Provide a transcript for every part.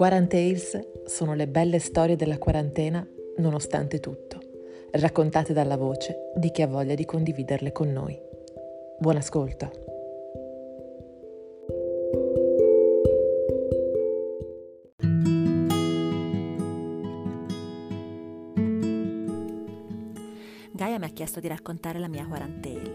Quarantales sono le belle storie della quarantena nonostante tutto, raccontate dalla voce di chi ha voglia di condividerle con noi. Buon ascolto! Gaia mi ha chiesto di raccontare la mia quarantena.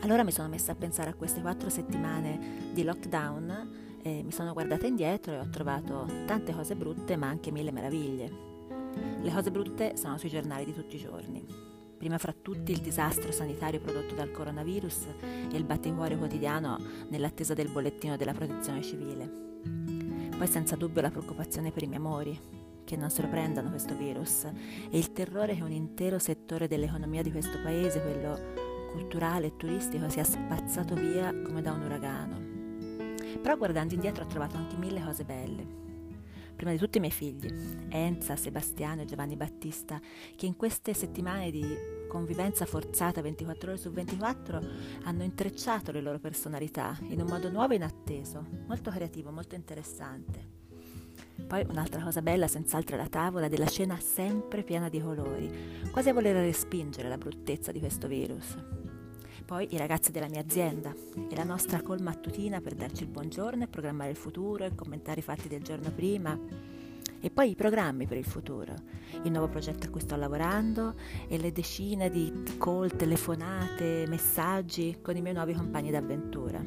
Allora mi sono messa a pensare a queste quattro settimane di lockdown e mi sono guardata indietro e ho trovato tante cose brutte ma anche mille meraviglie. Le cose brutte sono sui giornali di tutti i giorni. Prima fra tutti il disastro sanitario prodotto dal coronavirus e il batticuore quotidiano nell'attesa del bollettino della protezione civile. Poi senza dubbio la preoccupazione per i miei amori, che non se lo prendano questo virus, e il terrore che un intero settore dell'economia di questo paese, quello culturale e turistico, sia spazzato via come da un uragano. Però guardando indietro ho trovato anche mille cose belle. Prima di tutti i miei figli, Enza, Sebastiano e Giovanni Battista, che in queste settimane di convivenza forzata 24 ore su 24 hanno intrecciato le loro personalità in un modo nuovo e inatteso, molto creativo, molto interessante. Poi un'altra cosa bella, senz'altro, è la tavola della cena sempre piena di colori, quasi a voler respingere la bruttezza di questo virus. Poi i ragazzi della mia azienda e la nostra call mattutina per darci il buongiorno e programmare il futuro e commentare i fatti del giorno prima. E poi i programmi per il futuro, il nuovo progetto a cui sto lavorando e le decine di call, telefonate, messaggi con i miei nuovi compagni d'avventura.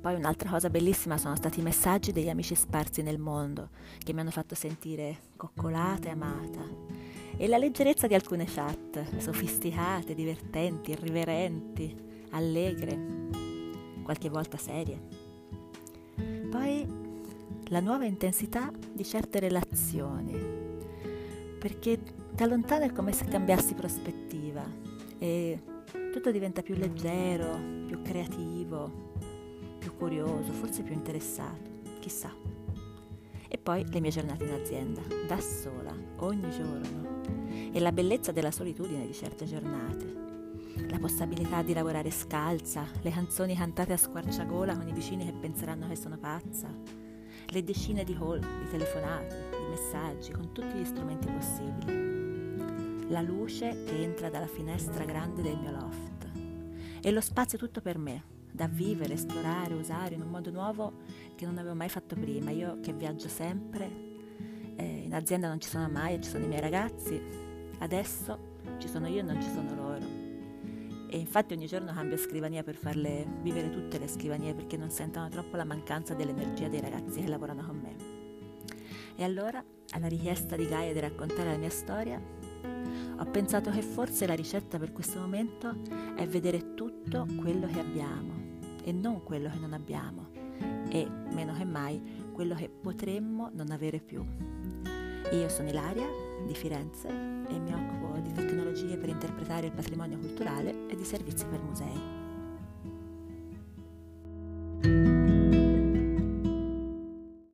Poi un'altra cosa bellissima sono stati i messaggi degli amici sparsi nel mondo che mi hanno fatto sentire coccolata e amata e la leggerezza di alcune chat, sofisticate, divertenti, irriverenti, allegre, qualche volta serie. Poi la nuova intensità di certe relazioni, perché da lontano è come se cambiassi prospettiva e tutto diventa più leggero, più creativo, più curioso, forse più interessato, chissà. E poi le mie giornate in azienda, da sola, ogni giorno, e la bellezza della solitudine di certe giornate. La possibilità di lavorare scalza, le canzoni cantate a squarciagola con i vicini che penseranno che sono pazza, le decine di call, di telefonate, di messaggi con tutti gli strumenti possibili, la luce che entra dalla finestra grande del mio loft. E lo spazio tutto per me, da vivere, esplorare, usare in un modo nuovo che non avevo mai fatto prima. Io che viaggio sempre, eh, in azienda non ci sono mai, ci sono i miei ragazzi, Adesso ci sono io e non ci sono loro. E infatti ogni giorno cambio scrivania per farle vivere tutte le scrivanie perché non sentono troppo la mancanza dell'energia dei ragazzi che lavorano con me. E allora, alla richiesta di Gaia di raccontare la mia storia, ho pensato che forse la ricetta per questo momento è vedere tutto quello che abbiamo e non quello che non abbiamo e, meno che mai, quello che potremmo non avere più. Io sono Ilaria di Firenze e mi occupo di tecnologie per interpretare il patrimonio culturale e di servizi per musei.